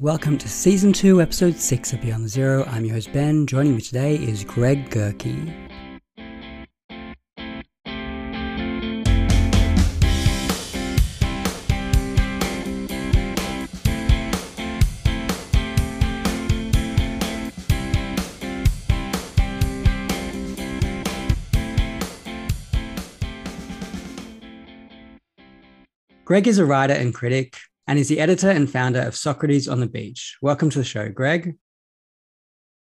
Welcome to Season 2, Episode 6 of Beyond the Zero. I'm your host Ben. Joining me today is Greg Gerke. Greg is a writer and critic and is the editor and founder of Socrates on the Beach. Welcome to the show, Greg.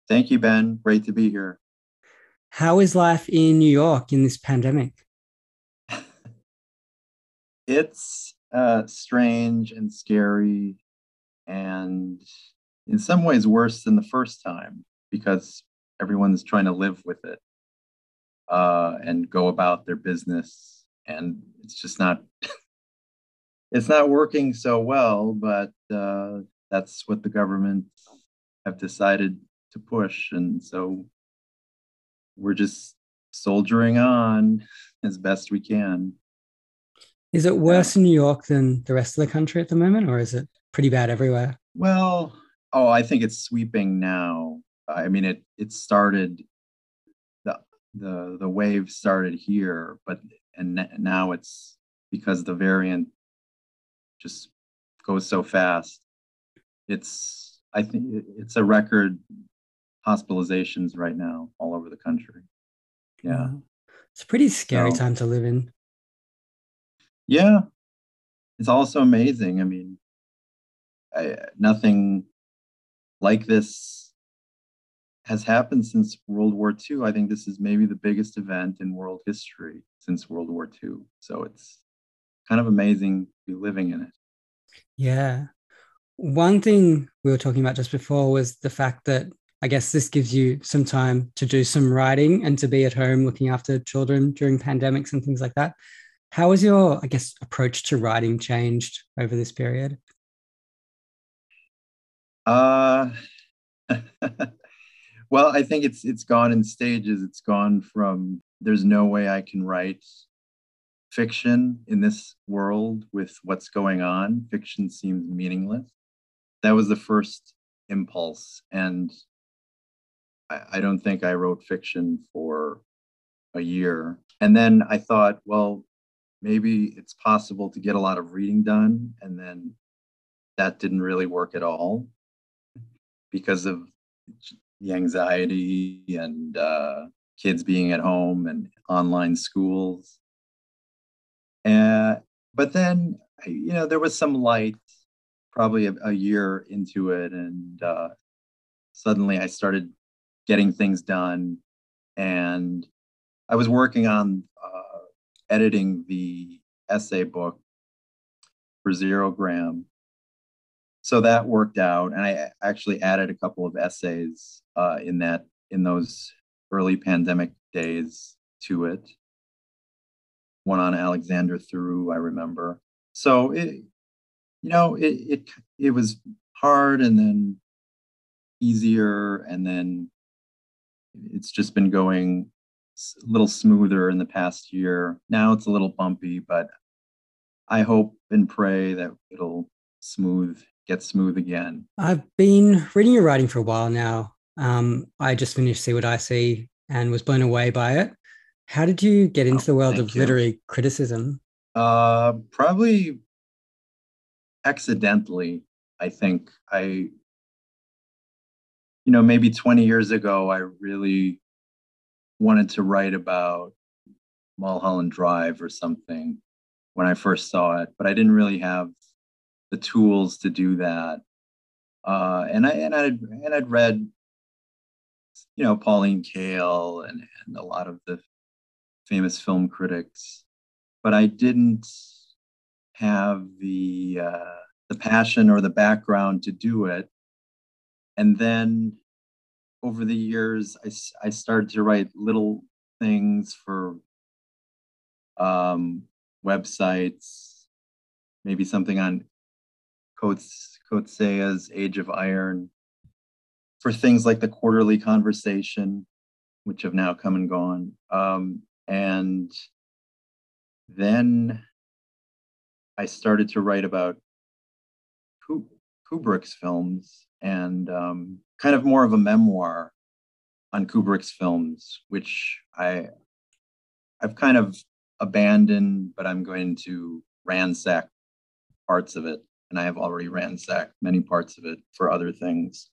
Thank you, Ben. Great to be here. How is life in New York in this pandemic? it's uh, strange and scary, and in some ways worse than the first time because everyone's trying to live with it uh, and go about their business, and it's just not it's not working so well, but uh, that's what the government have decided to push, and so we're just soldiering on as best we can. Is it worse in New York than the rest of the country at the moment, or is it pretty bad everywhere? Well, oh, I think it's sweeping now. I mean, it it started the the the wave started here, but and now it's because the variant just goes so fast. It's I think it's a record hospitalizations right now all over the country. Yeah. It's a pretty scary so, time to live in. Yeah. It's also amazing. I mean, I, nothing like this has happened since World War II. I think this is maybe the biggest event in world history since World War II. So it's kind of amazing to be living in it. Yeah. One thing we were talking about just before was the fact that I guess this gives you some time to do some writing and to be at home looking after children during pandemics and things like that. How has your, I guess, approach to writing changed over this period? Uh, well, I think it's it's gone in stages. It's gone from there's no way I can write fiction in this world with what's going on. Fiction seems meaningless. That was the first impulse. And I, I don't think I wrote fiction for a year. And then I thought, well, maybe it's possible to get a lot of reading done. And then that didn't really work at all because of the anxiety and uh, kids being at home and online schools. Uh, but then, you know, there was some light probably a, a year into it. And uh, suddenly I started getting things done. And I was working on uh, editing the essay book for Zerogram. So that worked out. And I actually added a couple of essays uh, in that in those early pandemic days to it one on Alexander Theroux, I remember. So it, you know, it it it was hard and then easier, and then it's just been going a little smoother in the past year. Now it's a little bumpy, but I hope and pray that it'll smooth, get smooth again. I've been reading your writing for a while now. Um, I just finished See What I See and was blown away by it. How did you get into oh, the world of you. literary criticism? Uh, probably accidentally. I think I, you know, maybe 20 years ago, I really wanted to write about Mulholland Drive or something when I first saw it, but I didn't really have the tools to do that. Uh, and I and I and I'd read, you know, Pauline Kael and and a lot of the famous film critics, but I didn't have the uh, the passion or the background to do it. And then over the years, I, I started to write little things for um, websites, maybe something on Coetzee's, Age of Iron, for things like the quarterly conversation, which have now come and gone. Um, and then I started to write about Kubrick's films and um, kind of more of a memoir on Kubrick's films, which I I've kind of abandoned, but I'm going to ransack parts of it, and I have already ransacked many parts of it for other things.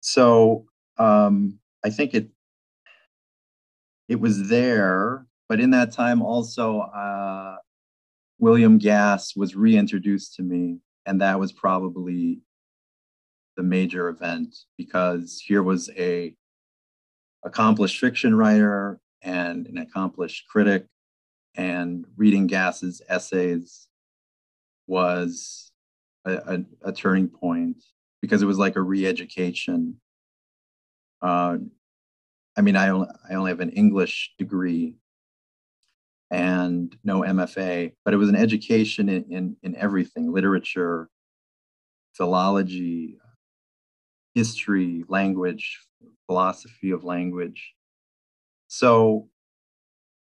So um, I think it it was there, but in that time also uh, William Gass was reintroduced to me, and that was probably the major event because here was a accomplished fiction writer and an accomplished critic and reading Gass's essays was a, a, a turning point because it was like a re-education uh, i mean I only, I only have an english degree and no mfa but it was an education in, in, in everything literature philology history language philosophy of language. So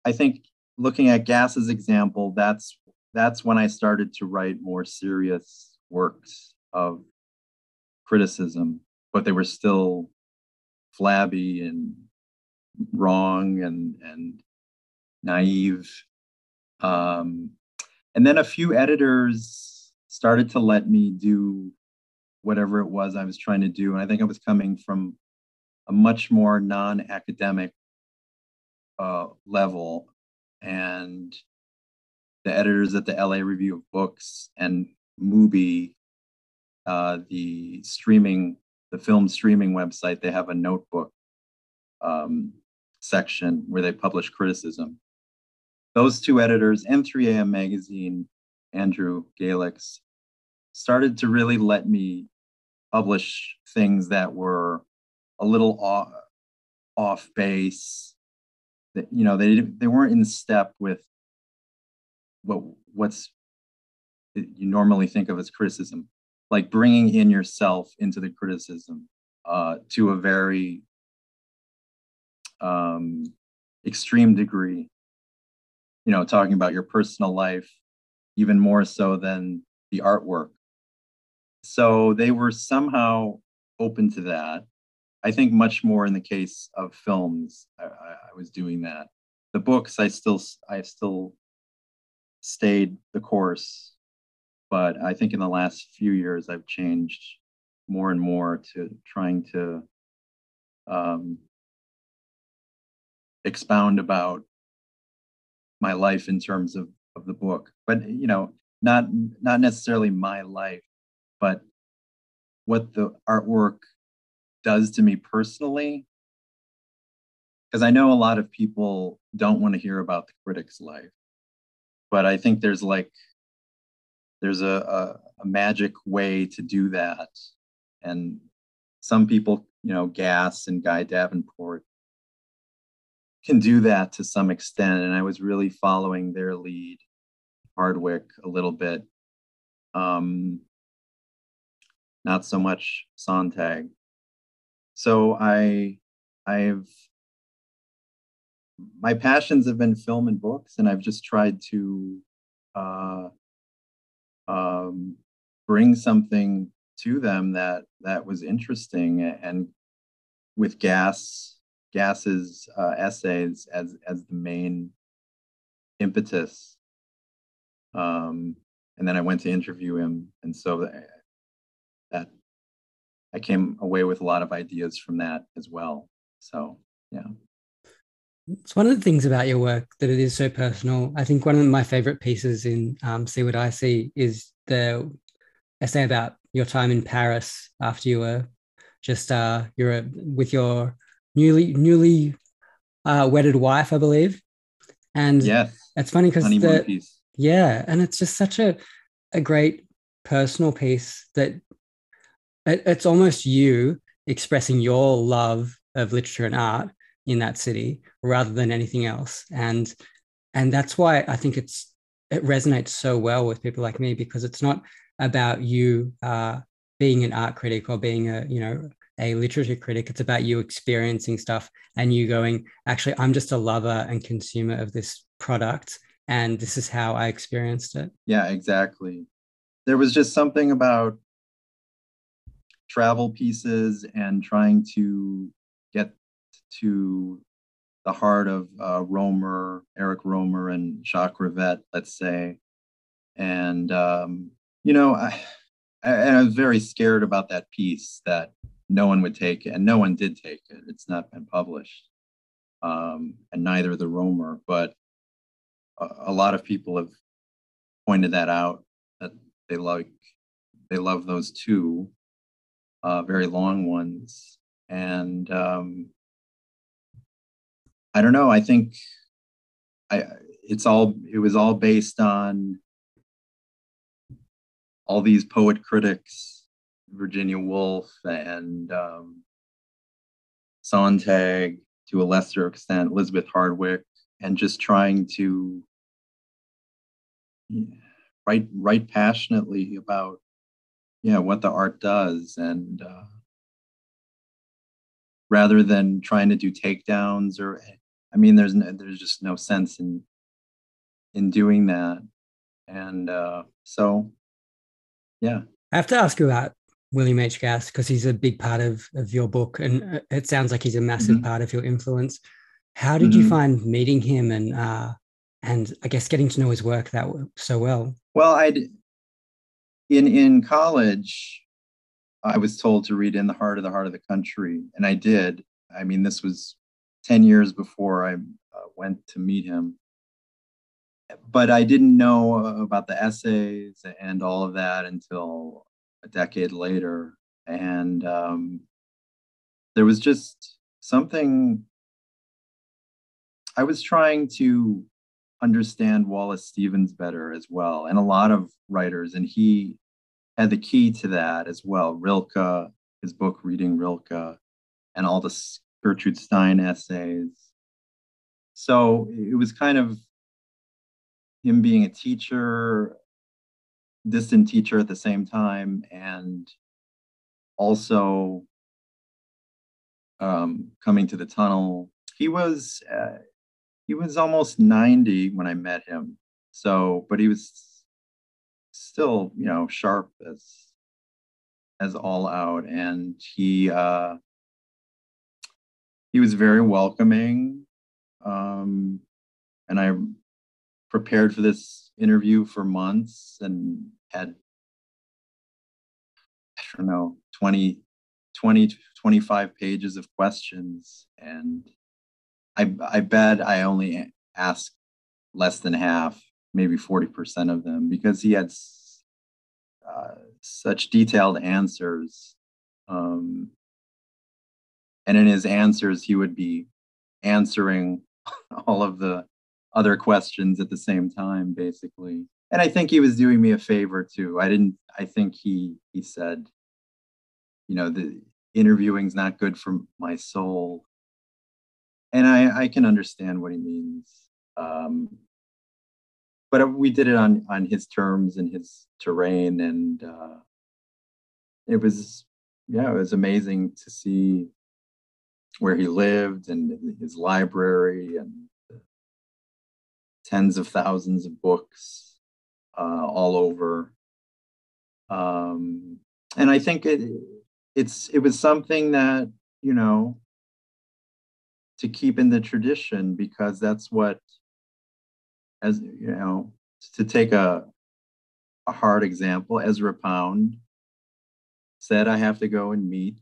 I think looking at Gass's example, that's that's when I started to write more serious works of criticism, but they were still flabby and wrong and and naive. Um, and then a few editors started to let me do whatever it was I was trying to do. And I think I was coming from a much more non-academic uh, level and the editors at the LA Review of Books and Mubi, uh, the streaming, the film streaming website, they have a notebook um, section where they publish criticism. Those two editors and 3AM Magazine, Andrew Gallix, started to really let me publish things that were a little off, off base. That you know they they weren't in step with what what's you normally think of as criticism, like bringing in yourself into the criticism uh, to a very um, extreme degree. You know, talking about your personal life, even more so than the artwork. So they were somehow open to that. I think much more in the case of films, I, I, was doing that. The books, I still, I still stayed the course, but I think in the last few years, I've changed more and more to trying to um, expound about my life in terms of of the book, but you know, not not necessarily my life, but what the artwork does to me personally. Because i know a lot of people don't want to hear about the critic's life but i think there's like there's a, a, a magic way to do that. And some people you know Gass and guy davenport can do that to some extent and i was really following their lead hardwick a little bit um not so much sontag so I I've my passions have been film and books, and I've just tried to uh, um, bring something to them that that was interesting. And with Gass, Gass's uh, essays as as the main impetus. Um, and then I went to interview him, and so that, that I came away with a lot of ideas from that as well. So, yeah. It's one of the things about your work that it is so personal. I think one of my favorite pieces in um, See What I See is the essay about your time in Paris after you were just uh, you're with your newly newly uh, wedded wife, I believe. And yeah, it's funny because the yeah, and it's just such a a great personal piece that it, it's almost you expressing your love of literature and art in that city rather than anything else. And and that's why i think it's it resonates so well with people like me because it's not about you uh, being an art critic or being a you know a literature critic it's about you experiencing stuff and you going actually i'm just a lover and consumer of this product and this is how i experienced it yeah exactly there was just something about travel pieces and trying to get to the heart of uh, Rohmer, Eric Rohmer, and Jacques Rivette, let's say. And, um, you know, I, I, I was very scared about that piece that no one would take it, and no one did take it. It's not been published, um, and neither the Rohmer, but a, a lot of people have pointed that out that they like they love those two uh, very long ones and um, i don't know i think i it's all it was all based on all these poet critics virginia woolf and um, sontag to a lesser extent elizabeth hardwick and just trying to write write passionately about yeah what the art does and uh, rather than trying to do takedowns or i mean there's no, there's just no sense in in doing that. And uh, so yeah. I have to ask you about william h gass because he's a big part of, of your book and uh, it sounds like he's a massive mm-hmm. part of your influence how did mm-hmm. you find meeting him and uh, and I guess getting to know his work that so well. Well, I in in college, I was told to read "In the Heart of the Heart of the Country," and I did. I mean, this was ten years before I uh, went to meet him, but I didn't know about the essays and all of that until a decade later, and um, there was just something. I was trying to understand Wallace Stevens better as well, and a lot of writers. And he had the key to that as well. Rilke, his book Reading Rilke, and all the Gertrude Stein essays. So it was kind of him being a teacher, distant teacher at the same time, and also um, coming to the tunnel. He was uh, he was almost 90 when I met him. So, but he was still, you know, sharp as as all out and he uh he was very welcoming um and I prepared for this interview for months and had I don't know 20 20 25 pages of questions and I, I bet I only asked less than half, maybe 40% of them, because he had uh, such detailed answers. Um, and in his answers, he would be answering all of the other questions at the same time, basically. And I think he was doing me a favor too. I didn't, I think he, he said, you know, the interviewing's not good for my soul and I, I can understand what he means. Um, but we did it on on his terms and his terrain, and uh, it was yeah, it was amazing to see where he lived and his library and tens of thousands of books uh, all over. Um, and I think it it's it was something that you know to keep in the tradition because that's what as you know to take a a hard example ezra pound said i have to go and meet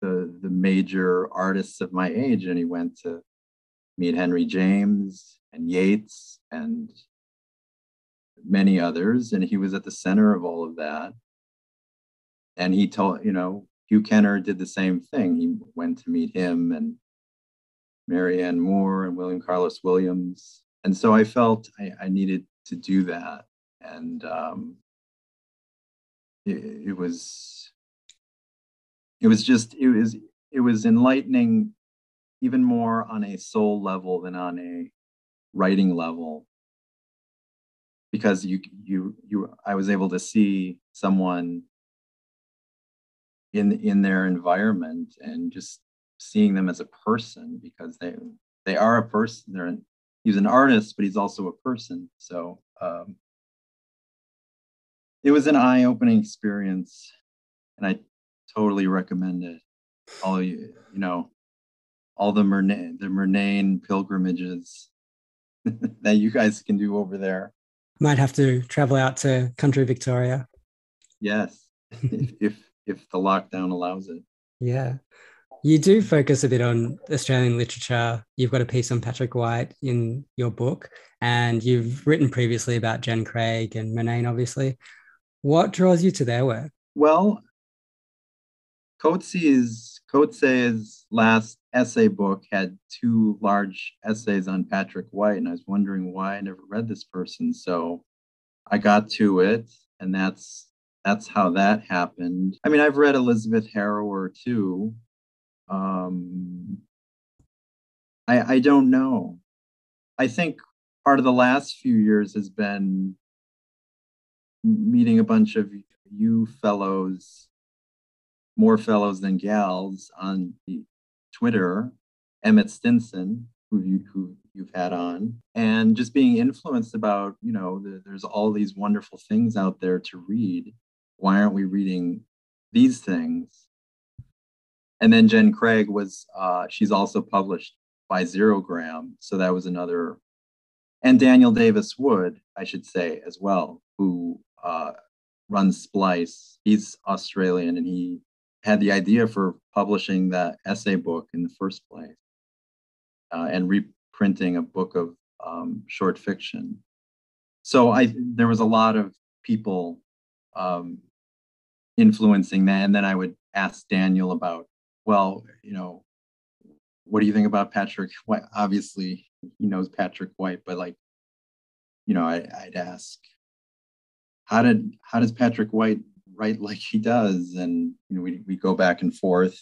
the the major artists of my age and he went to meet henry james and yeats and many others and he was at the center of all of that and he told you know hugh kenner did the same thing he went to meet him and Marianne Moore and William Carlos Williams. And so I felt I, I needed to do that. And um, it, it was it was just it was it was enlightening even more on a soul level than on a writing level because you you you I was able to see someone in in their environment and just seeing them as a person because they they are a person. They're he's an artist, but he's also a person. So um, it was an eye-opening experience, and I totally recommend it. All you, you know, all the Murnane, the Murnane pilgrimages that you guys can do over there. Might have to travel out to country Victoria. Yes, if, if if the lockdown allows it. Yeah. You do focus a bit on Australian literature. You've got a piece on Patrick White in your book, and you've written previously about Jen Craig and Murnane, obviously. What draws you to their work? Well, Coetzee's Coetzee's last essay book had two large essays on Patrick White, and I was wondering why I never read this person. So I got to it, and that's that's how that happened. I mean, I've read Elizabeth Harrower too. Um, I I don't know. I think part of the last few years has been meeting a bunch of you fellows more fellows than gals on the Twitter, Emmett Stinson, who you who you've had on, and just being influenced about you know the, there's all these wonderful things out there to read. Why aren't we reading these things? And then Jen Craig was uh, she's also published by Zerogram, so that was another. And Daniel Davis Wood, I should say as well, who uh, runs Splice. He's Australian and he had the idea for publishing that essay book in the first place uh, and reprinting a book of um, short fiction. So I there was a lot of people um, influencing that, and then I would ask Daniel about, well, you know, what do you think about Patrick White? Obviously, he knows Patrick White, but like, you know, I, I'd ask, how did how does Patrick White write like he does. And you know we, we go back and forth.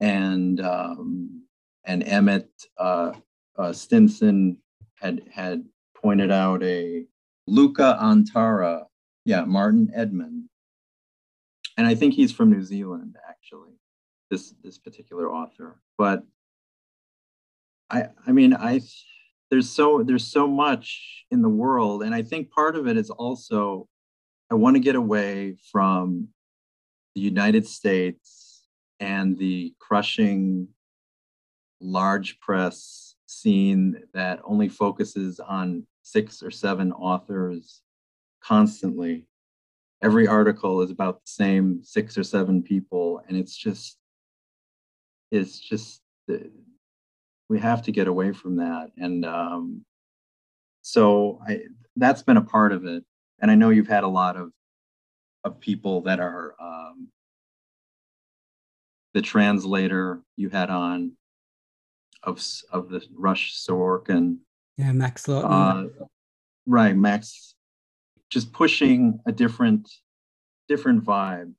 And um, and emmett uh, uh, stinson had had pointed out a luca antara yeah martin edmond and i think he's from new zealand actually this this particular author. But i i mean i there's so there's so much in the world. And i think part of it is also I want to get away from the United States and the crushing large press scene that only focuses on six or seven authors constantly. Every article is about the same six or seven people, and it's just, it's just, we have to get away from that. And um, so I, that's been a part of it and I know you've had a lot of of people that are um, the translator you had on of of the Rush Sorokin. Yeah, Max Lawton. Uh, right, Max, just pushing a different different vibe,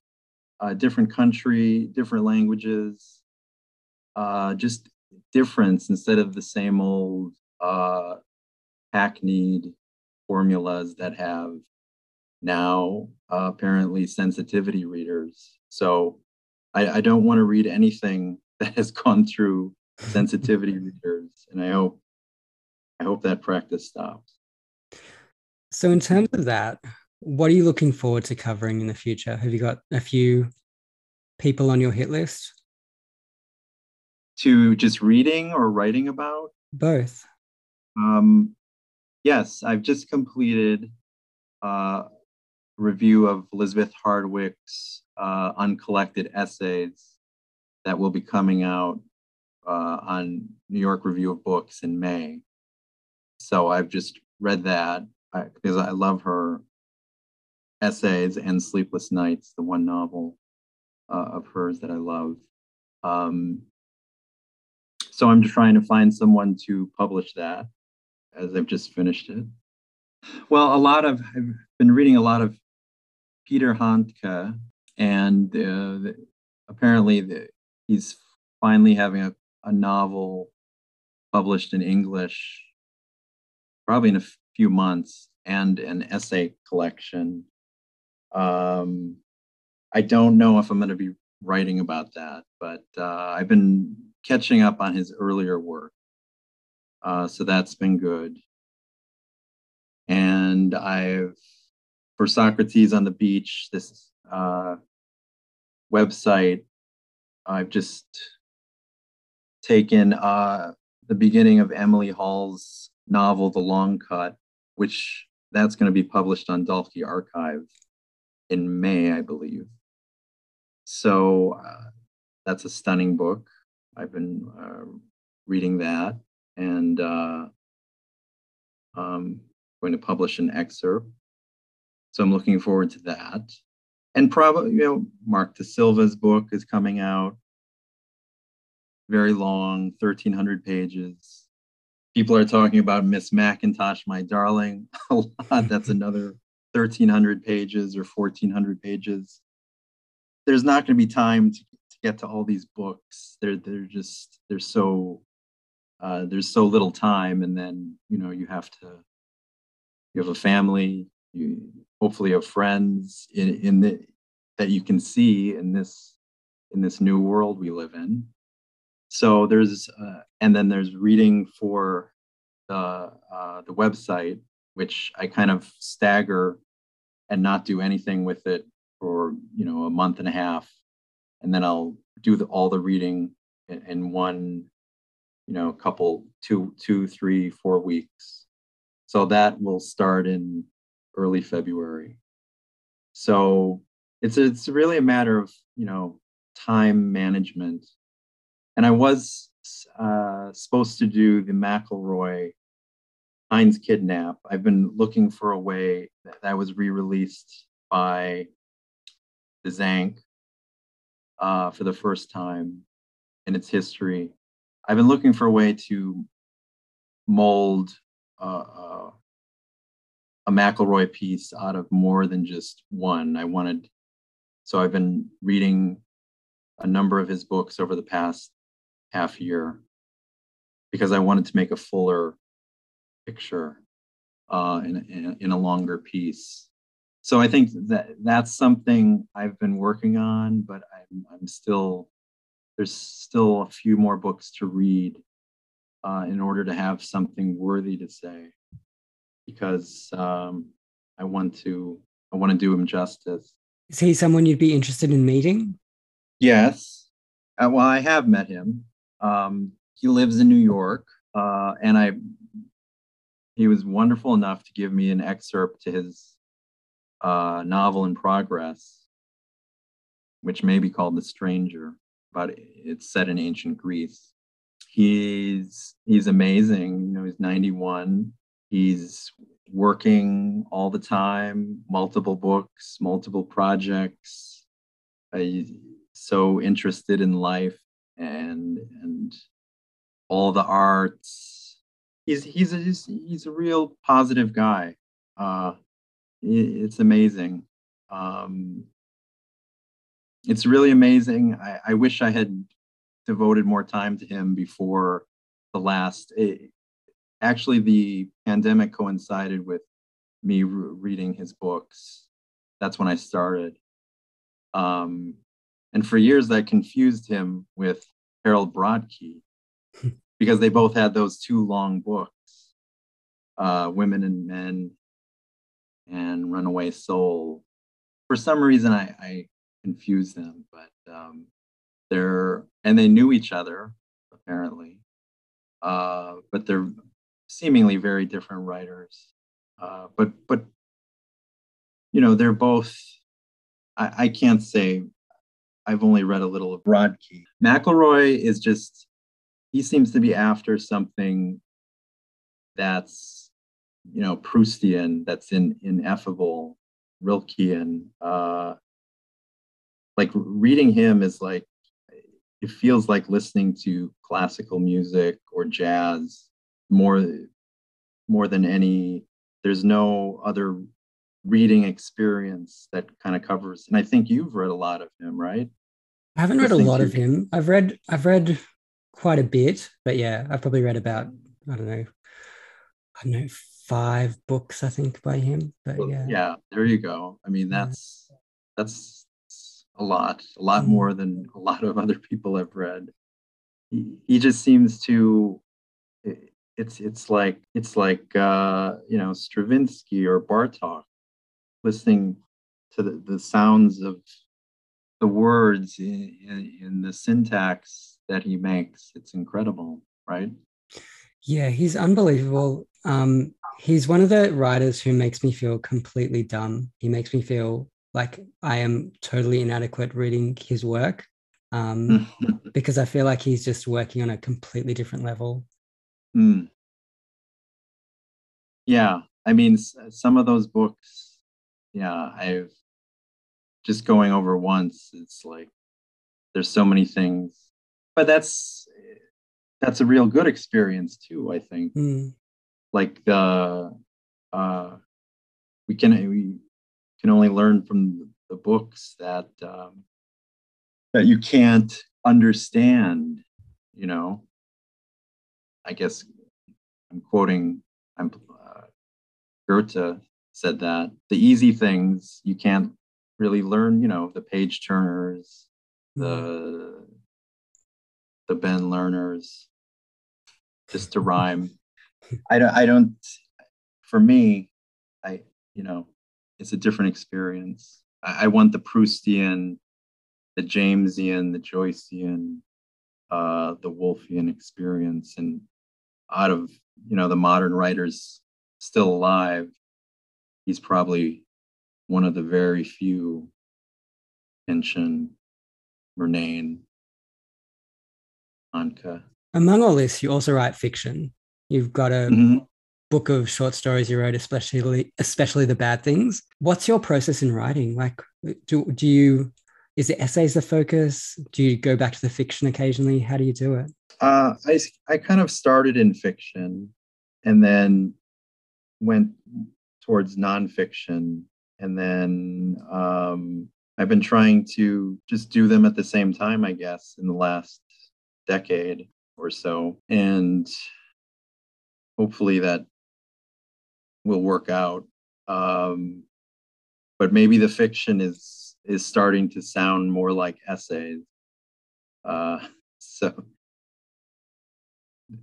a different country, different languages, uh, just difference instead of the same old uh, hackneyed formulas that have now uh, apparently sensitivity readers. So I, I don't want to read anything that has gone through sensitivity readers, and I hope I hope that practice stops. So, in terms of that, what are you looking forward to covering in the future? Have you got a few people on your hit list? To just reading or writing about? Both. Um, yes, I've just completed uh, review of Elizabeth Hardwick's uh, uncollected essays that will be coming out uh, on New York Review of Books in May. So I've just read that because I love her essays and Sleepless Nights, the one novel uh, of hers that I love. Um, so I'm just trying to find someone to publish that as I've just finished it. Well, a lot of, I've been reading a lot of Peter Handke, and uh, the, apparently the, he's finally having a, a novel published in English, probably in a few months, and an essay collection. Um, I don't know if I'm going to be writing about that, but uh, I've been catching up on his earlier work. Uh, so that's been good. And I've for Socrates on the beach. This uh, website, I've just taken uh, the beginning of Emily Hall's novel, The Long Cut, which that's going to be published on Dalkey Archive in May, I believe. So uh, that's a stunning book. I've been uh, reading that and uh, um, going to publish an excerpt. So I'm looking forward to that. And probably, you know, Mark De Silva's book is coming out. Very long, 1,300 pages. People are talking about Miss Mackintosh, my darling, a lot. That's another 1,300 pages or 1,400 pages. There's not going to be time to, to get to all these books. They're they're just they're so uh, there's so little time, and then you know you have to you have a family, you hopefully have friends in in the that you can see in this in this new world we live in. So there's uh, and then there's reading for the uh, the website, which I kind of stagger and not do anything with it for you know a month and a half, and then I'll do the, all the reading in, in one you know a couple two two three four weeks. So that will start in early February. So it's it's really a matter of you know time management and I was uh, supposed to do the McElroy Hind's Kidnap. I've been looking for a way that, that was re-released by the Dzanc uh, for the first time in its history. I've been looking for a way to mold uh, uh, a McElroy piece out of more than just one. I wanted, so I've been reading a number of his books over the past half year because I wanted to make a fuller picture uh, in, in, in a longer piece. So I think that that's something I've been working on, but I'm, I'm still there's still a few more books to read uh, in order to have something worthy to say because um, I want to I want to do him justice. Is he someone you'd be interested in meeting? Yes. Uh, well, I have met him. Um, he lives in New York, uh, and I he was wonderful enough to give me an excerpt to his uh, novel in progress, which may be called The Stranger, but it's set in ancient Greece. He's he's amazing. You know, he's 91. He's working all the time, multiple books, multiple projects. Uh, he's so interested in life and and all the arts. He's he's a, he's, he's a real positive guy. Uh, it's amazing. Um, it's really amazing. I, I wish I had devoted more time to him before the last. It, actually, the pandemic coincided with me re- reading his books. That's when I started. Um, and for years, that confused him with Harold Brodkey because they both had those two long books, uh, Women and Men and Runaway Soul. For some reason, I, I confused them, but um, they're, and they knew each other, apparently, uh, but they're seemingly very different writers. Uh, but, but, you know, they're both, I, I can't say I've only read a little of Brodkey. McElroy is just, he seems to be after something that's, you know, Proustian, that's in, ineffable, Rilkean. Uh, like reading him is like, it feels like listening to classical music or jazz more, more than any. There's no other reading experience that kind of covers and i think you've read a lot of him right I haven't read a lot of him. I've read I've read quite a bit, but yeah, I've probably read about I don't know, I don't know, five books I think by him. But yeah, yeah, there you go. I mean, that's that's a lot, a lot mm-hmm. more than a lot of other people I've read. He, he just seems to. it's it's like it's like uh, you know Stravinsky or Bartok, listening to the, the sounds of the words in, in, in the syntax that he makes. It's incredible, right? Yeah, he's unbelievable. Um, he's one of the writers who makes me feel completely dumb. He makes me feel like I am totally inadequate reading his work um, because I feel like he's just working on a completely different level. Mm. Yeah, I mean, some of those books, yeah, I've just going over once. It's like there's so many things, but that's that's a real good experience too. I think, mm. like the uh, we can we can only learn from the books that um, that you can't understand. You know, I guess I'm quoting. I'm uh, Goethe said that the easy things you can't really learn. You know, the page turners, the mm. the Ben learners, just to rhyme. I don't. I don't. For me, I you know it's a different experience. I, I want the Proustian, the Jamesian, the Joycean, uh, the Woolfian experience. And out of you know the modern writers still alive, he's probably one of the very few. Pynchon, Murnane, Handke. Among all this, you also write fiction. You've got a mm-hmm book of short stories you wrote, especially especially the bad things. What's your process in writing? Like, do do you is it essays the focus? Do you go back to the fiction occasionally? How do you do it? Uh, I I kind of started in fiction, and then went towards nonfiction, and then um, I've been trying to just do them at the same time. I guess in the last decade or so, and hopefully that will work out. Um, but maybe the fiction is is starting to sound more like essays. Uh, so,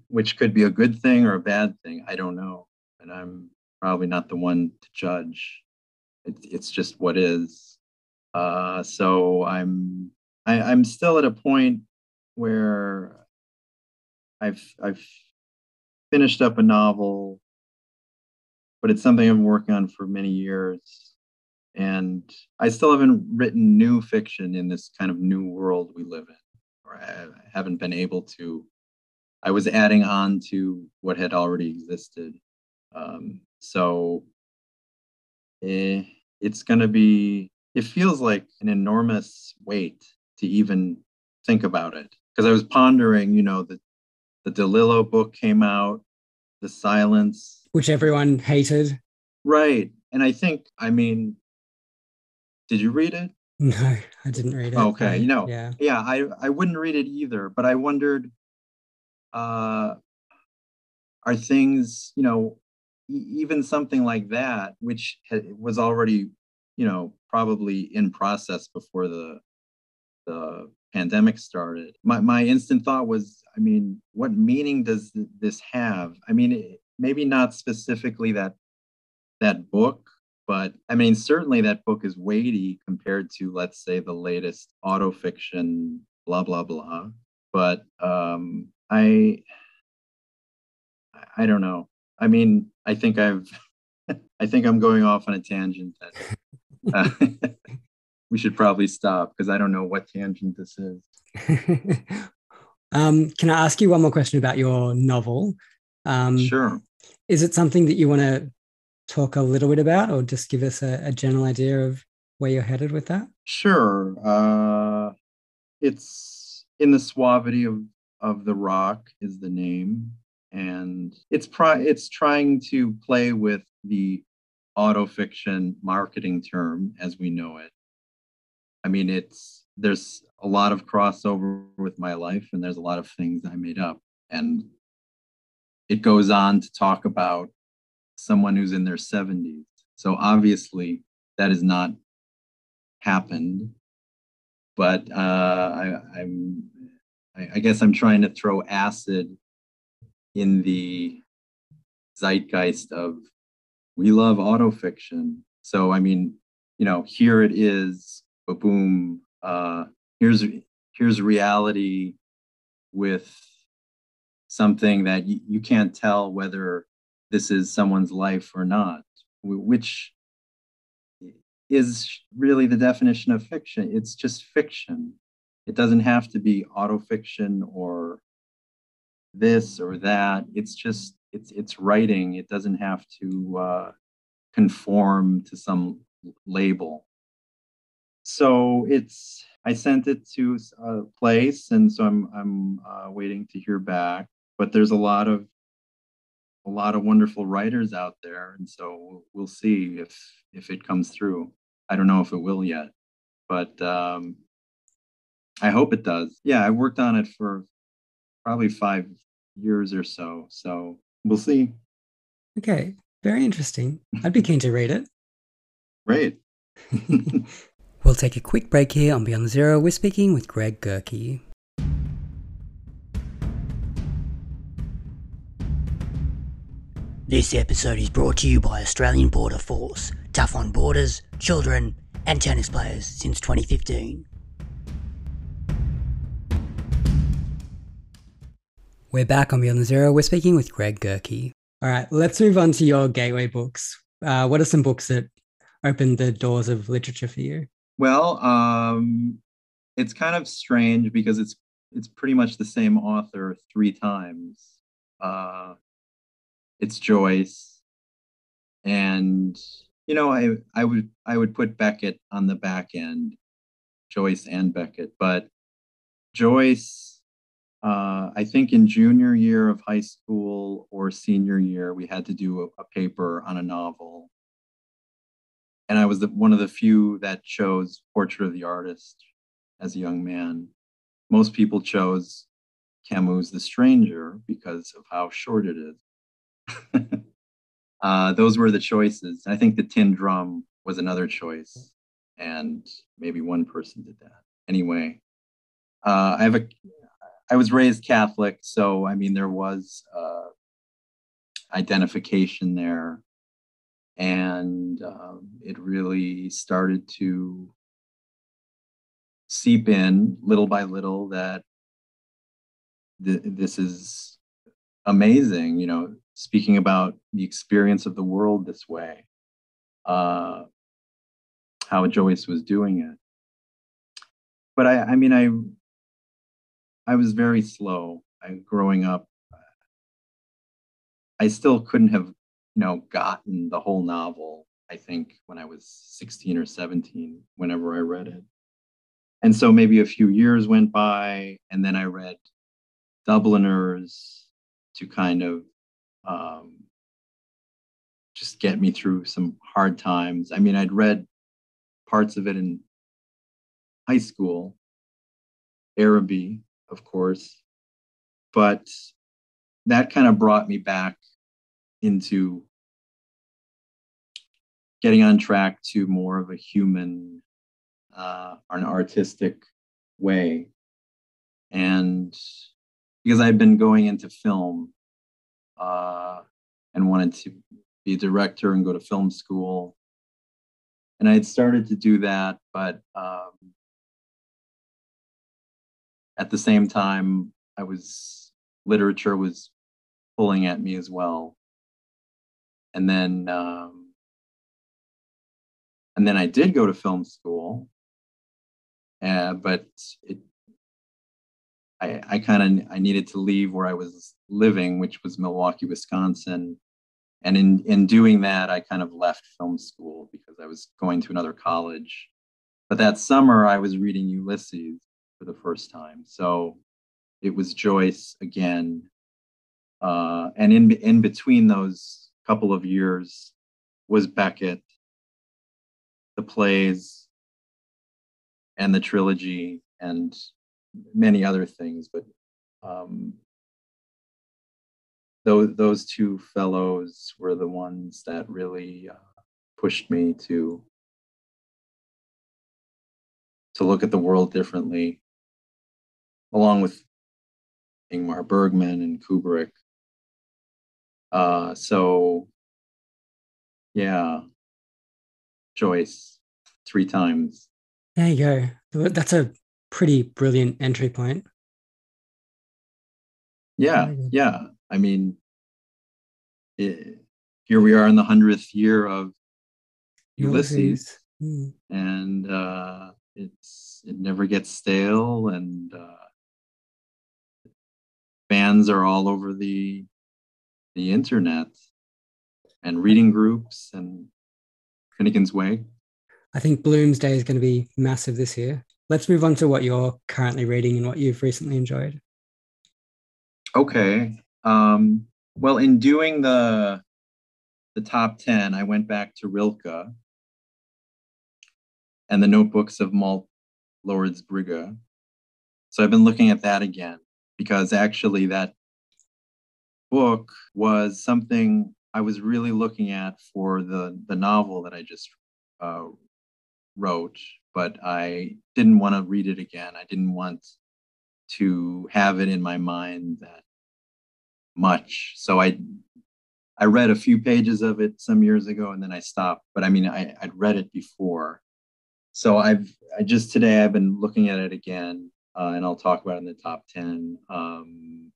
which could be a good thing or a bad thing. I don't know, and I'm probably not the one to judge. It, it's just what is. Uh, so I'm I, I'm still at a point where I've I've finished up a novel but it's something I've been working on for many years. And I still haven't written new fiction in this kind of new world we live in, or I haven't been able to. I was adding on to what had already existed. Um, so eh, it's going to be, it feels like an enormous weight to even think about it. Because I was pondering, you know, the, the DeLillo book came out, The Silence, which everyone hated. Right. And I think, I mean, did you read it? No, I didn't read it. Okay. You know, yeah. Yeah, I, I wouldn't read it either, but I wondered uh are things, you know, even something like that, which was already, you know, probably in process before the the pandemic started. My my instant thought was, I mean, what meaning does this have? I mean, it, maybe not specifically that that book but i mean certainly that book is weighty compared to let's say the latest auto fiction blah blah blah. But um i i don't know. I mean i think i've i think i'm going off on a tangent that uh, we should probably stop because i don't know what tangent this is. Um, can i ask you one more question about your novel? Um, sure. Is it something that you want to talk a little bit about, or just give us a, a general idea of where you're headed with that? Sure. Uh, it's in the suavity of of the rock is the name, and it's pri- it's trying to play with the autofiction marketing term as we know it. I mean, it's there's a lot of crossover with my life, and there's a lot of things I made up, and it goes on to talk about someone who's in their 70s. So obviously, that has not happened. But uh, I, I'm, I guess I'm trying to throw acid in the zeitgeist of we love autofiction. So I mean, you know, here it is, boom, uh, here's here's reality with something that you, you can't tell whether this is someone's life or not, which is really the definition of fiction. It's just fiction. It doesn't have to be autofiction or this or that. It's just it's it's writing. It doesn't have to uh, conform to some label. So it's I sent it to a place, and so I'm I'm uh, waiting to hear back. But there's a lot of a lot of wonderful writers out there, and so we'll see if if it comes through. I don't know if it will yet, but um, I hope it does. Yeah, I worked on it for probably five years or so, so we'll see. Okay, very interesting. I'd be keen to read it. Great. we'll take a quick break here on Beyond Zero. We're speaking with Greg Gerke. This episode is brought to you by Australian Border Force, tough on borders, children, and tennis players since 2015. We're back on Beyond Zero. We're speaking with Greg Gerke. All right, let's move on to your gateway books. Uh, what are some books that opened the doors of literature for you? Well, um, it's kind of strange because it's it's pretty much the same author three times. Uh, it's Joyce, and you know, I I would I would put Beckett on the back end, Joyce and Beckett, but Joyce, uh, I think in junior year of high school or senior year, we had to do a, a paper on a novel, and I was the, one of the few that chose Portrait of the Artist as a young man. Most people chose Camus' The Stranger because of how short it is. uh, those were the choices. I think the tin drum was another choice, and maybe one person did that. Anyway, uh, I have a. I was raised Catholic, so I mean there was uh, identification there, and um, it really started to seep in little by little that th- this is amazing. You know, speaking about the experience of the world this way, uh, how Joyce was doing it. But I, I mean, I, I was very slow. I, growing up, I still couldn't have, you know, gotten the whole novel. I think when I was 16 or 17, whenever I read it. And so maybe a few years went by, and then I read Dubliners to kind of um, just get me through some hard times. I mean, I'd read parts of it in high school, Araby, of course, but that kind of brought me back into getting on track to more of a human uh, or an artistic way. And because I've been going into film uh, and wanted to be a director and go to film school. And I had started to do that, but um, at the same time, I was literature was pulling at me as well. And then, um, and then I did go to film school, uh, but it I, I kind of I needed to leave where I was living, which was Milwaukee, Wisconsin. And in, in doing that, I kind of left film school because I was going to another college. But that summer, I was reading Ulysses for the first time. So it was Joyce again. Uh, and in, in between those couple of years was Beckett, the plays, and the trilogy, and many other things, but um, those those two fellows were the ones that really uh, pushed me to to look at the world differently, along with Ingmar Bergman and Kubrick. Uh, so, yeah, Joyce three times. There you go. That's a pretty brilliant entry point. Yeah, yeah. I mean, it, here we are in the hundredth year of Ulysses, Ulysses. Mm. and uh, it's it never gets stale, and uh, fans are all over the the internet and reading groups and Finnegans Wake. I think Bloomsday is going to be massive this year. Let's move on to what you're currently reading and what you've recently enjoyed. Okay. Um, well, in doing the the top 10, I went back to Rilke and the notebooks of Malte Laurids Brigge. So I've been looking at that again because actually that book was something I was really looking at for the the novel that I just uh, wrote, but I didn't want to read it again. I didn't want to have it in my mind that much. So I I read a few pages of it some years ago and then I stopped. But I mean, I, I'd read it before. So I've I just today I've been looking at it again, uh, and I'll talk about it in the top ten. Um,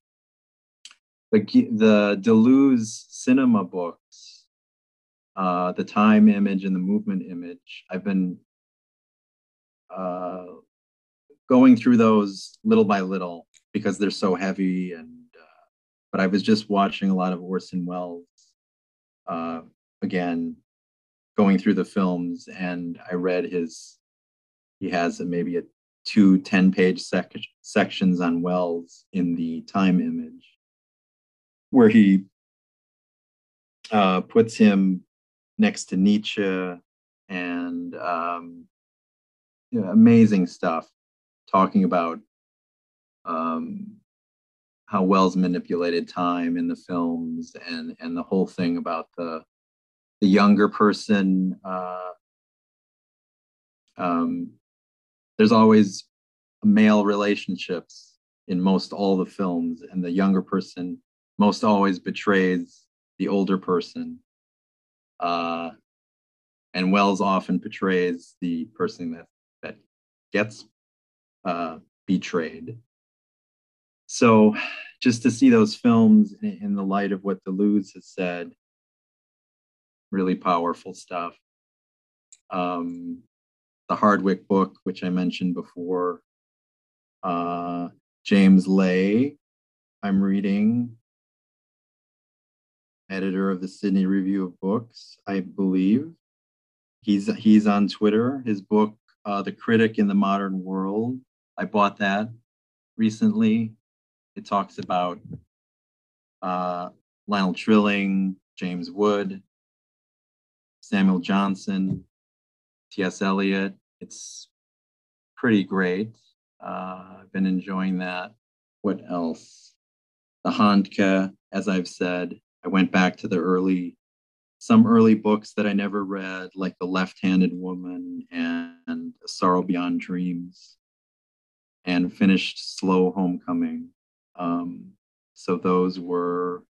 the the Deleuze cinema books, uh, the time image and the movement image. I've been uh, going through those little by little because they're so heavy and uh, but i was just watching a lot of orson welles uh, again going through the films and i read his he has a, maybe a two 10 page sec- sections on Welles in the time image where he uh, puts him next to nietzsche and um, amazing stuff talking about um, how Welles manipulated time in the films and and the whole thing about the the younger person. Uh, um, there's always male relationships in most all the films, and the younger person most always betrays the older person. Uh, and Welles often portrays the person that gets uh, betrayed. So just to see those films in, the light of what Deleuze has said, really powerful stuff. Um, the Hardwick book, which I mentioned before, uh, James Ley, I'm reading, editor of the Sydney Review of Books, I believe. He's he's on Twitter. His book uh, The Critic in the Modern World. I bought that recently. It talks about uh, Lionel Trilling, James Wood, Samuel Johnson, T.S. Eliot. It's pretty great. Uh, I've been enjoying that. What else? The Handke, as I've said, I went back to the early some early books that I never read, like The Left Handed Woman and Sorrow Beyond Dreams, and finished Slow Homecoming. Um, so those were,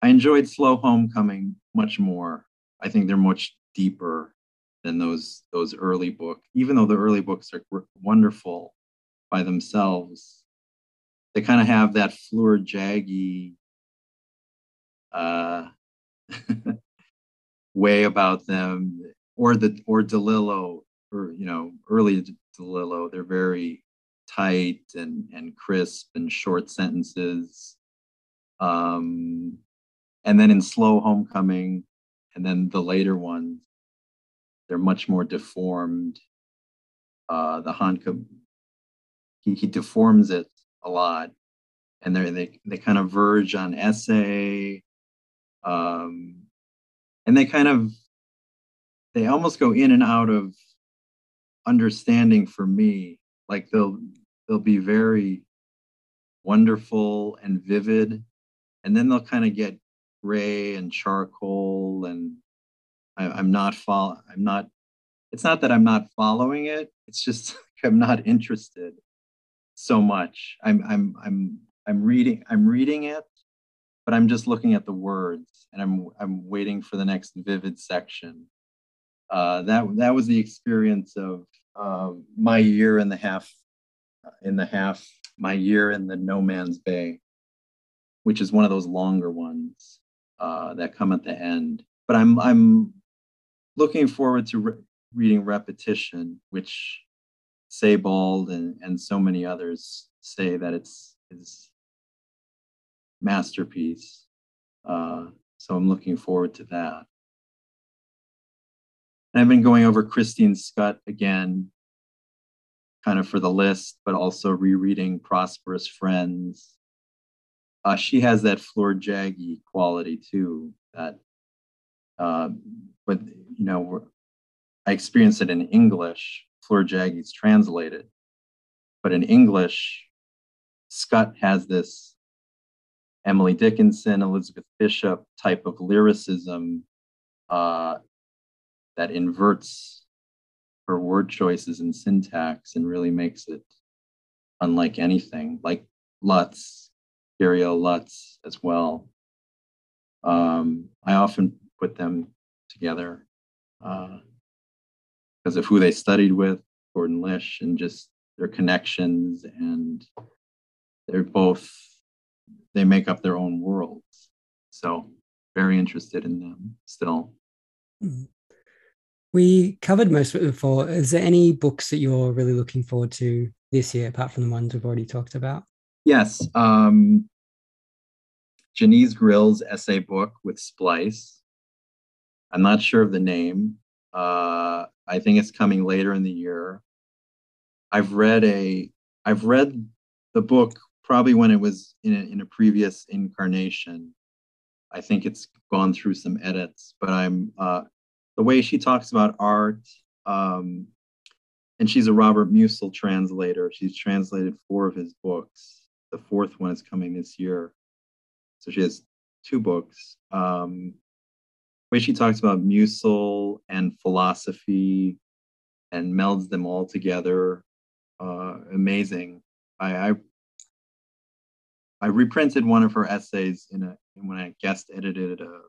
I enjoyed Slow Homecoming much more. I think they're much deeper than those those early books. Even though the early books are wonderful by themselves, they kind of have that Fleur Jaeggy uh, way about them or the or DeLillo or you know early DeLillo they're very tight and and crisp and short sentences. Um and then in slow homecoming and then the later ones they're much more deformed. Uh the Handke he, he deforms it a lot and they they they kind of verge on essay um, and they kind of they almost go in and out of understanding for me like they'll they'll be very wonderful and vivid and then they'll kind of get gray and charcoal and I, am not follow i'm not it's not that i'm not following it it's just i'm not interested so much. I'm i'm i'm i'm reading i'm reading it but I'm just looking at the words and I'm I'm waiting for the next vivid section. uh, that that was the experience of uh, my year and the half in the half my year in the no man's bay which is one of those longer ones uh, that come at the end but i'm i'm looking forward to re- reading repetition which Sebald and, and so many others say that it's his masterpiece. Uh, so I'm looking forward to that. And I've been going over Christine Schutt again, kind of for the list, but also rereading Prosperous Friends. Uh, she has that Fleur Jaeggy quality too. That, uh, but you know, I experienced it in English. Fleur Jaeggy's translated, but in English, Schutt has this Emily Dickinson, Elizabeth Bishop type of lyricism uh, that inverts her word choices and syntax and really makes it unlike anything, like Lutz, Gabriel Lutz as well. Um, I often put them together because uh, of who they studied with, Gordon Lish, and just their connections. And they're both they make up their own worlds. So very interested in them still. Mm-hmm. We covered most of it before. Is there any books that you're really looking forward to this year, apart from the ones we've already talked about? Yes. Um, Genese Grill's essay book with Splice. I'm not sure of the name. Uh, I think it's coming later in the year. I've read a I've read the book probably when it was in a, in a previous incarnation. I think it's gone through some edits, but I'm uh, the way she talks about art. Um, and she's a Robert Musil translator. She's translated four of his books. The fourth one is coming this year. So she has two books. Um, the way she talks about Musil and philosophy and melds them all together, uh, amazing. I, I I reprinted one of her essays in a when I guest edited a,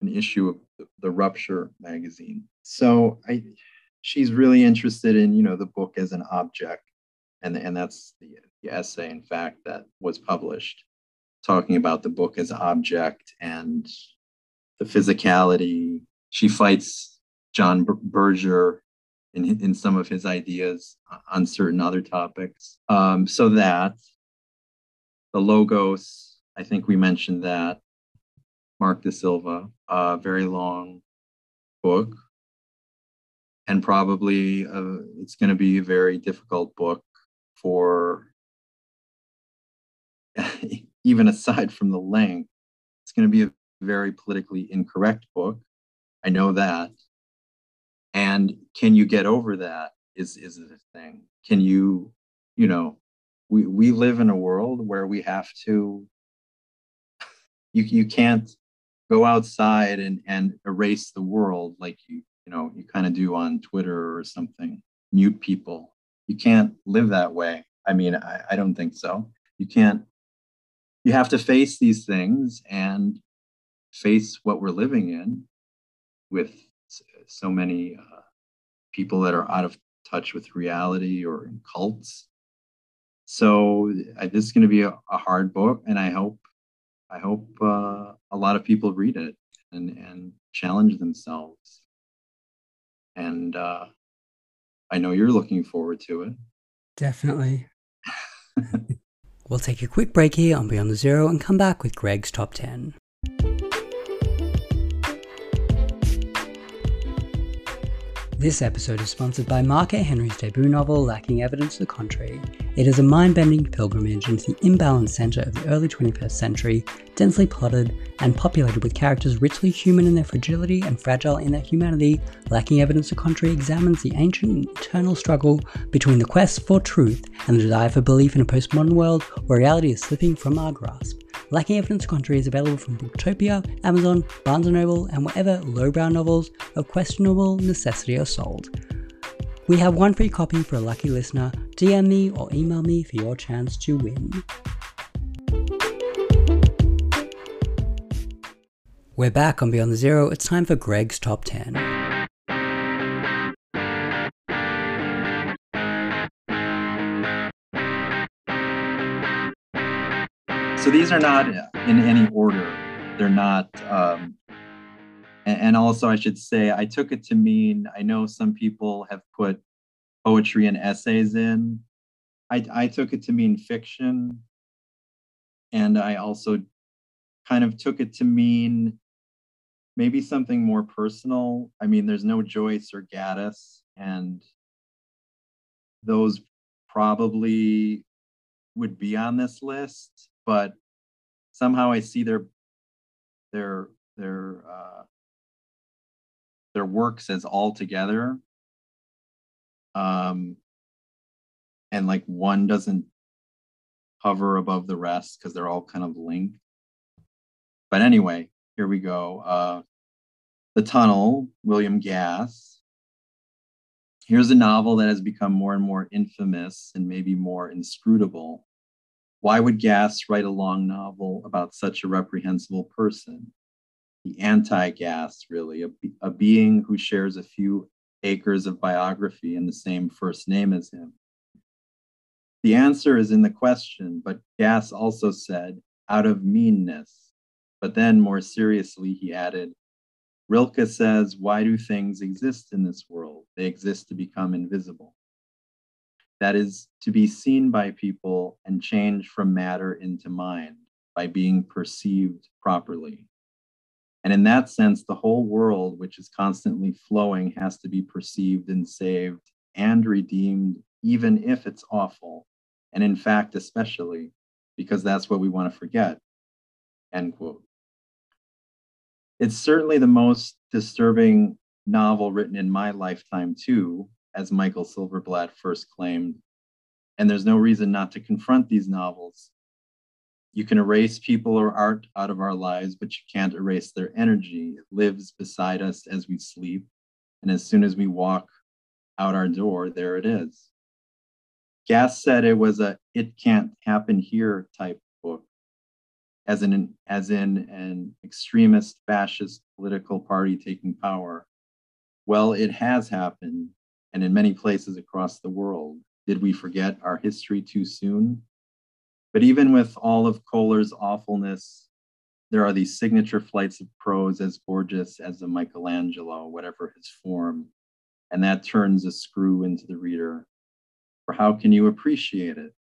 an issue of the, Rupture magazine. So I, she's really interested in you know the book as an object, and and that's the, the essay, in fact, that was published, talking about the book as object and the physicality. She fights John Berger in, in some of his ideas on certain other topics. Um, so that the logos, I think we mentioned that. Mark De Silva, a very long book, and probably uh, it's going to be a very difficult book for even aside from the length. It's going to be a very politically incorrect book. I know that. And can you get over that? Is is the thing? Can you, you know, we we live in a world where we have to you you can't go outside and and erase the world like you you know you kind of do on twitter or something mute people. You can't live that way. I mean I, I don't think so. You can't you have to face these things and face what we're living in with so many uh, people that are out of touch with reality or in cults so uh, this is going to be a, a, hard book, and I hope I hope uh, a lot of people read it and and challenge themselves. And uh, I know you're looking forward to it. Definitely. we'll take a quick break here on Beyond the Zero and come back with Greg's top ten. This episode is sponsored by Mark A. Henry's debut novel, Lacking Evidence to the Contrary. It is a mind bending pilgrimage into the imbalanced centre of the early 21st century, densely plotted and populated with characters richly human in their fragility and fragile in their humanity. Lacking Evidence to the Contrary examines the ancient internal struggle between the quest for truth and the desire for belief in a postmodern world where reality is slipping from our grasp. Lacking Evidence Contrary is available from Booktopia, Amazon, Barnes & Noble, and wherever lowbrow novels of questionable necessity are sold. We have one free copy for a lucky listener. DM me or email me for your chance to win. We're back on Beyond the Zero. It's time for Greg's Top 10. These are not in any order. They're not. Um, and, also, I should say, I took it to mean. I know some people have put poetry and essays in. I, I took it to mean fiction. And I also kind of took it to mean maybe something more personal. I mean, there's no Joyce or Gaddis, and those probably would be on this list, but somehow I see their their their uh, their works as all together. Um, and like one doesn't hover above the rest because they're all kind of linked. But anyway, here we go. Uh, the Tunnel, William Gass. Here's a novel that has become more and more infamous and maybe more inscrutable. Why would Gass write a long novel about such a reprehensible person? The anti Gass, really, a, a being who shares a few acres of biography and the same first name as him. The answer is in the question, but Gass also said, out of meanness. But then, more seriously, he added, Rilke says, Why do things exist in this world? They exist to become invisible. That is, to be seen by people and change from matter into mind by being perceived properly. And in that sense, the whole world, which is constantly flowing, has to be perceived and saved and redeemed, even if it's awful. And in fact, especially because that's what we want to forget. End quote. It's certainly the most disturbing novel written in my lifetime, too, as Michael Silverblatt first claimed. And there's no reason not to confront these novels. You can erase people or art out of our lives, but you can't erase their energy. It lives beside us as we sleep. And as soon as we walk out our door, there it is. Gass said it was a it can't happen here type book, as in as in an extremist fascist political party taking power. Well, it has happened, and in many places across the world. Did we forget our history too soon? But even with all of Kohler's awfulness, there are these signature flights of prose as gorgeous as a Michelangelo, whatever his form, and that turns a screw into the reader. For how can you appreciate it?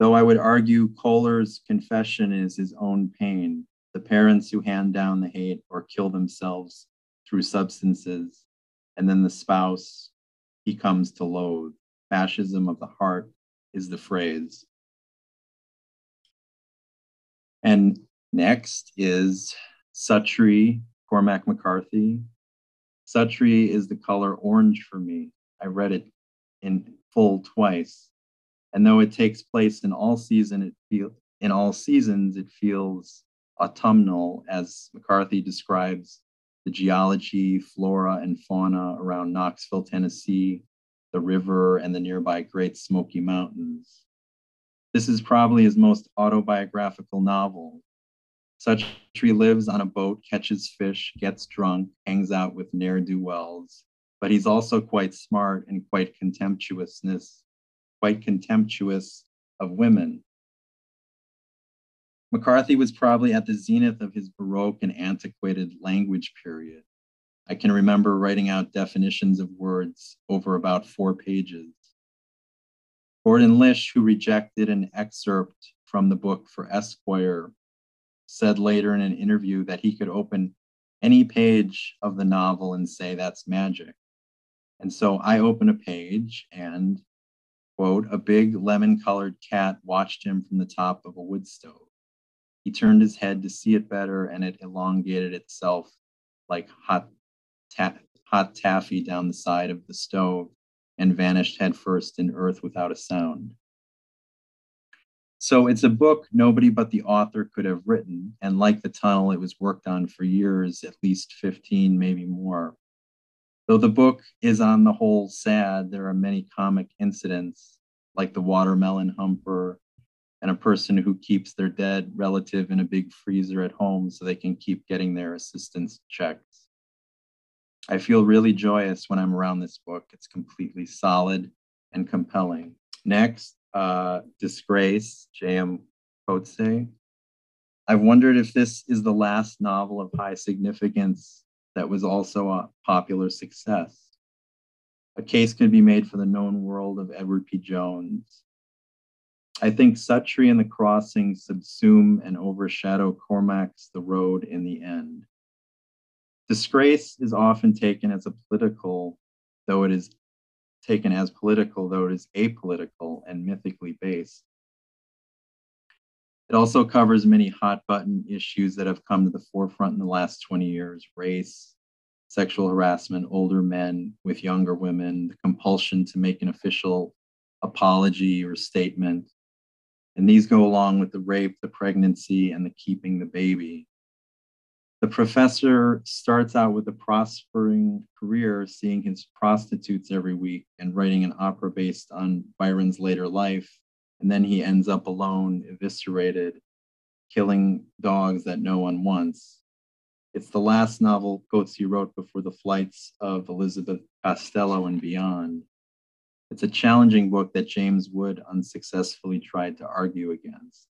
Though I would argue Kohler's confession is his own pain, the parents who hand down the hate or kill themselves through substances, and then the spouse he comes to loathe. Fascism of the heart is the phrase. And next is Suttree, Cormac McCarthy. Suttree is the color orange for me. I read it in full twice and though it takes place in all season, it feel in all seasons, it feels autumnal, as McCarthy describes the geology, flora, and fauna around Knoxville, Tennessee, the river, and the nearby Great Smoky Mountains. This is probably his most autobiographical novel. Suttree lives on a boat, catches fish, gets drunk, hangs out with ne'er do wells, but he's also quite smart and quite contemptuousness quite contemptuous of women. McCarthy was probably at the zenith of his Baroque and antiquated language period. I can remember writing out definitions of words over about four pages. Gordon Lish, who rejected an excerpt from the book for Esquire, said later in an interview that he could open any page of the novel and say that's magic. And so I open a page and Quote, a big lemon colored cat watched him from the top of a wood stove. He turned his head to see it better, and it elongated itself like hot, ta- hot taffy down the side of the stove and vanished headfirst in earth without a sound. So it's a book nobody but the author could have written. And like the tunnel, it was worked on for years, at least 15, maybe more. Though the book is on the whole sad, there are many comic incidents like the watermelon humper and a person who keeps their dead relative in a big freezer at home so they can keep getting their assistance checks. I feel really joyous when I'm around this book. It's completely solid and compelling. Next, uh, Disgrace, J.M. Coetzee. I've wondered if this is the last novel of high significance that was also a popular success. A case could be made for the known world of Edward P. Jones. I think Suttree and the Crossing subsume and overshadow Cormac's The Road in the end. Disgrace is often taken as a political, though it is taken as political, though it is apolitical and mythically based. It also covers many hot button issues that have come to the forefront in the last 20 years race, sexual harassment, older men with younger women, the compulsion to make an official apology or statement. And these go along with the rape, the pregnancy, and the keeping the baby. The professor starts out with a prospering career, seeing his prostitutes every week and writing an opera based on Byron's later life. And then he ends up alone, eviscerated, killing dogs that no one wants. It's the last novel Coetzee wrote before the flights of Elizabeth Costello and beyond. It's a challenging book that James Wood unsuccessfully tried to argue against.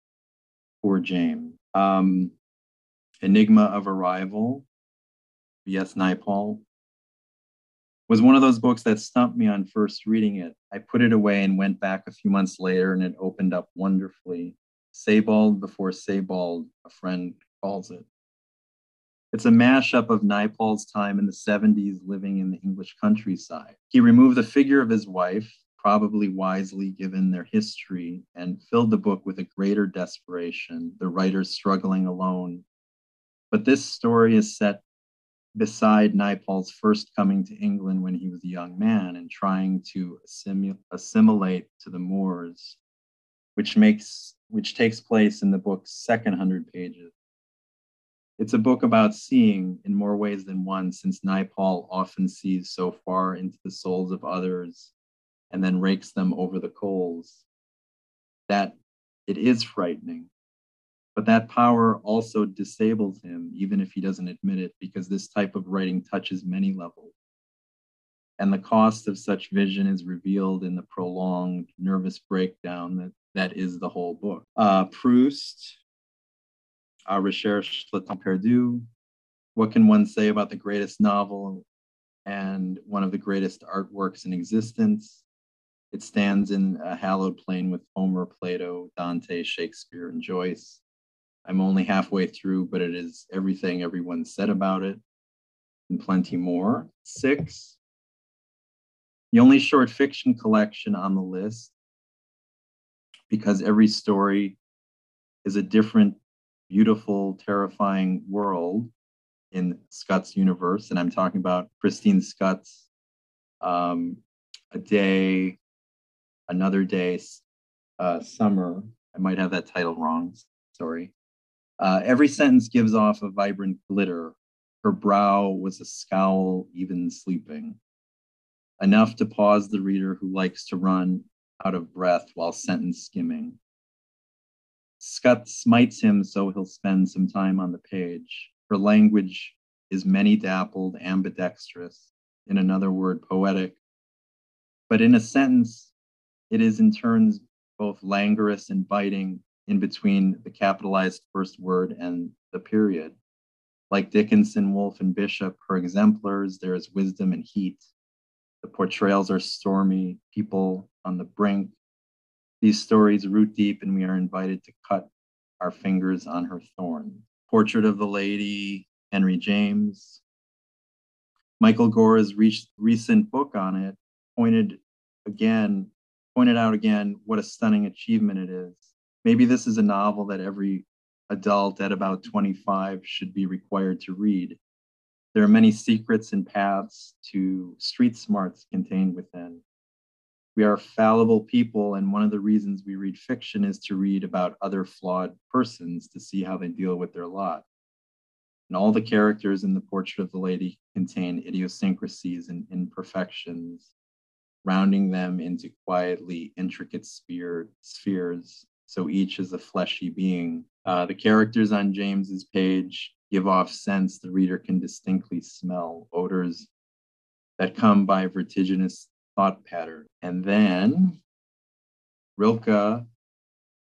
Poor James. Um, Enigma of Arrival, V.S. Naipaul, was one of those books that stumped me on first reading it. I put it away and went back a few months later, and it opened up wonderfully. Sebald before Sebald, a friend calls it. It's a mashup of Naipaul's time in the 70s living in the English countryside. He removed the figure of his wife, probably wisely given their history, and filled the book with a greater desperation, the writer struggling alone but this story is set beside Naipaul's first coming to England when he was a young man and trying to assimil- assimilate to the Moors, which makes which takes place in the book's second hundred pages. It's a book about seeing in more ways than one, since Naipaul often sees so far into the souls of others and then rakes them over the coals that it is frightening but that power also disables him, even if he doesn't admit it, because this type of writing touches many levels. And the cost of such vision is revealed in the prolonged nervous breakdown that, that is the whole book. Uh, Proust, A Recherche le temps perdu. What can one say about the greatest novel and one of the greatest artworks in existence? It stands in a hallowed plane with Homer, Plato, Dante, Shakespeare, and Joyce. I'm only halfway through, but it is everything everyone said about it and plenty more. Six, the only short fiction collection on the list, because every story is a different, beautiful, terrifying world in Schutt's universe. And I'm talking about Christine Schutt's um, A Day, Another Day, uh, Summer. I might have that title wrong. Sorry. Uh, every sentence gives off a vibrant glitter. Her brow was a scowl, even sleeping, enough to pause the reader who likes to run out of breath while sentence skimming. Schutt smites him so he'll spend some time on the page. Her language is many dappled, ambidextrous, in another word, poetic. But in a sentence, it is in turns both languorous and biting, in between the capitalized first word and the period. Like Dickinson, Woolf, and Bishop, her exemplars, there is wisdom and heat. The portrayals are stormy, people on the brink. These stories root deep, and we are invited to cut our fingers on her thorn. Portrait of the Lady, Henry James. Michael Gorra's recent book on it pointed again, pointed out again what a stunning achievement it is maybe this is a novel that every adult at about 25 should be required to read. There are many secrets and paths to street smarts contained within. We are fallible people, and one of the reasons we read fiction is to read about other flawed persons to see how they deal with their lot. And all the characters in the portrait of the lady contain idiosyncrasies and imperfections, rounding them into quietly intricate sphere, spheres so each is a fleshy being. Uh, the characters on James's page give off scents the reader can distinctly smell, odors that come by vertiginous thought pattern. And then Rilke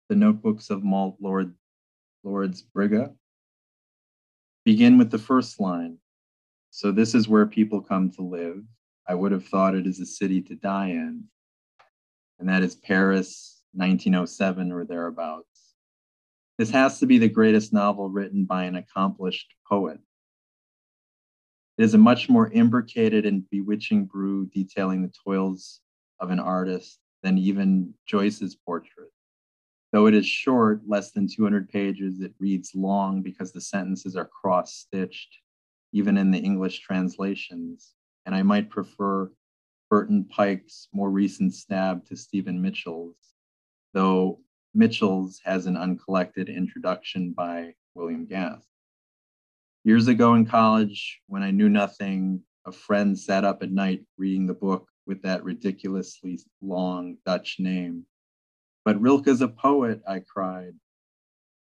the notebooks of Malt Lord, Laurids Brigge, begin with the first line. So this is where people come to live. I would have thought it is a city to die in. And that is Paris, 1907 or thereabouts. This has to be the greatest novel written by an accomplished poet. It is a much more imbricated and bewitching brew detailing the toils of an artist than even Joyce's portrait. Though it is short, less than 200 pages, it reads long because the sentences are cross stitched, even in the English translations. And I might prefer Burton Pike's more recent stab to Stephen Mitchell's, though Mitchell's has an uncollected introduction by William Gass. Years ago in college, when I knew nothing, a friend sat up at night reading the book with that ridiculously long Dutch name. But Rilke's a poet, I cried.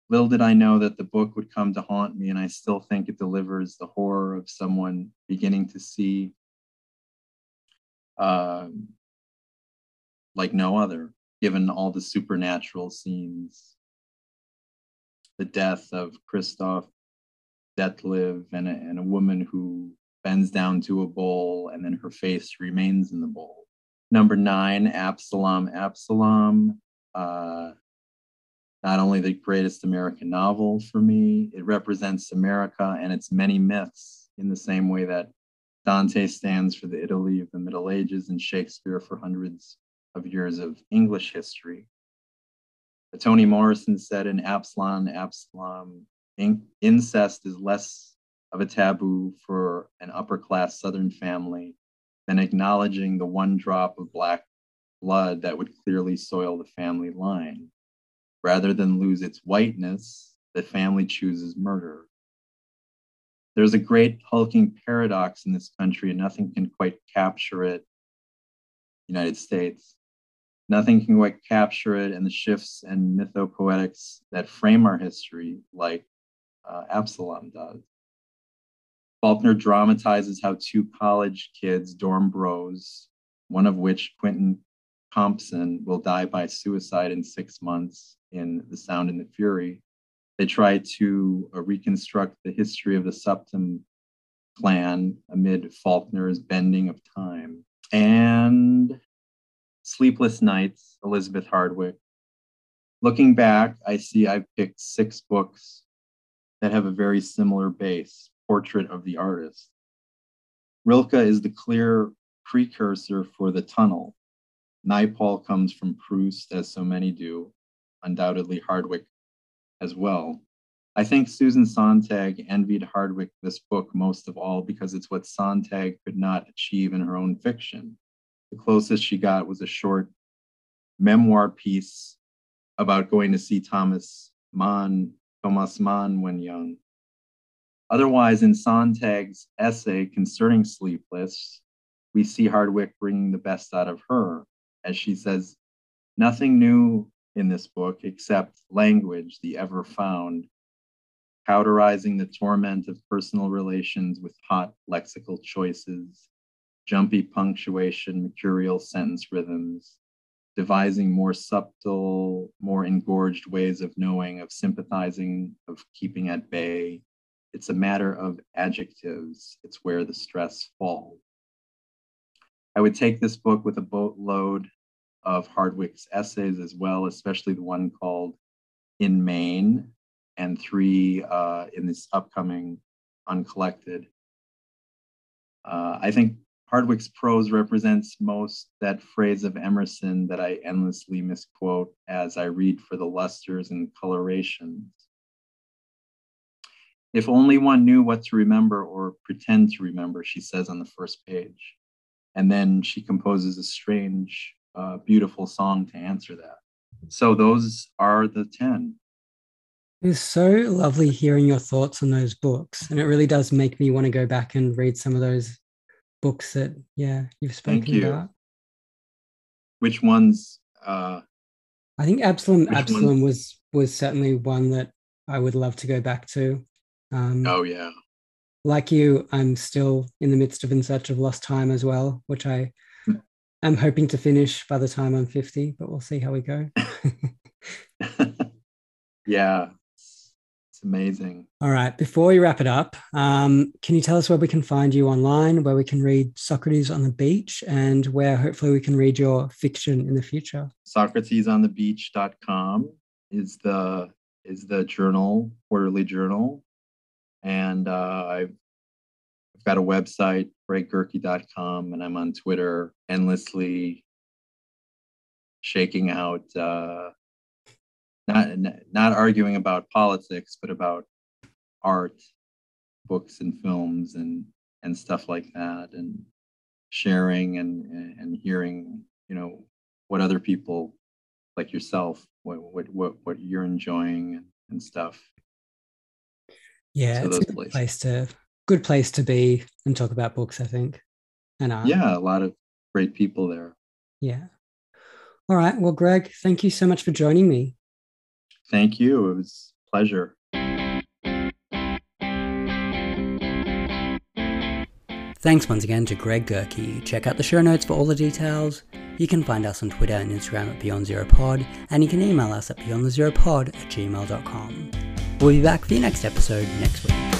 Little did I know that the book would come to haunt me, and I still think it delivers the horror of someone beginning to see um, like no other, given all the supernatural scenes. The death of Christoph Detlev and a, and a woman who bends down to a bowl and then her face remains in the bowl. Number nine, Absalom, Absalom. Uh, not only the greatest American novel for me, it represents America and its many myths in the same way that Dante stands for the Italy of the Middle Ages and Shakespeare for hundreds of years of English history. Toni Morrison said in Absalom, Absalom, incest is less of a taboo for an upper class Southern family than acknowledging the one drop of Black blood that would clearly soil the family line. Rather than lose its whiteness, the family chooses murder. There's a great hulking paradox in this country, and nothing can quite capture it. United States. Nothing can quite capture it, and the shifts and mythopoetics that frame our history, like uh, Absalom does. Faulkner dramatizes how two college kids, dorm bros, one of which, Quentin Compson, will die by suicide in six months in The Sound and the Fury. They try to uh, reconstruct the history of the Sutpen clan amid Faulkner's bending of time. And Sleepless Nights, Elizabeth Hardwick. Looking back, I see I've picked six books that have a very similar base portrait of the artist. Rilke is the clear precursor for the tunnel. Naipaul comes from Proust, as so many do, undoubtedly Hardwick as well. I think Susan Sontag envied Hardwick this book most of all because it's what Sontag could not achieve in her own fiction. The closest she got was a short memoir piece about going to see Thomas Mann Thomas Mann when young. Otherwise, in Sontag's essay concerning Sleepless, we see Hardwick bringing the best out of her. As she says, nothing new in this book except language, the ever found, cauterizing the torment of personal relations with hot lexical choices, jumpy punctuation, mercurial sentence rhythms, devising more subtle, more engorged ways of knowing, of sympathizing, of keeping at bay. It's a matter of adjectives, it's where the stress falls. I would take this book with a boatload of Hardwick's essays as well, especially the one called In Maine, and three uh, in this upcoming Uncollected. Uh, I think Hardwick's prose represents most that phrase of Emerson that I endlessly misquote as I read for the lusters and colorations. If only one knew what to remember or pretend to remember, she says on the first page. And then she composes a strange, uh, beautiful song to answer that. So those are the 10. It's so lovely hearing your thoughts on those books. And it really does make me want to go back and read some of those books that yeah you've spoken Thank you. about. Which ones? Uh, I think Absalom Absalom was was certainly one that I would love to go back to. Um, oh yeah. Like you, I'm still in the midst of In Search of Lost Time as well, which I am hoping to finish by the time I'm 50, but we'll see how we go. yeah, it's, amazing. All right. Before we wrap it up, um, can you tell us where we can find you online, where we can read Socrates on the Beach, and where hopefully we can read your fiction in the future? SocratesOnTheBeach.com is the is the journal, quarterly journal, and uh, I've I've got a website, greggerke.com, and I'm on Twitter endlessly shaking out uh, not not arguing about politics, but about art, books and films and and stuff like that, and sharing and and hearing, you know, what other people like yourself, what what what, what you're enjoying and, stuff. Yeah, so it's a good place to good place to be and talk about books. I think, and art. yeah, a lot of great people there. Yeah. All right. Well, Greg, thank you so much for joining me. Thank you. It was a pleasure. Thanks once again to Greg Gerke. Check out the show notes for all the details. You can find us on Twitter and Instagram at Beyond Zero Pod, and you can email us at beyondthezeropod at gmail.com. We'll be back for your next episode next week.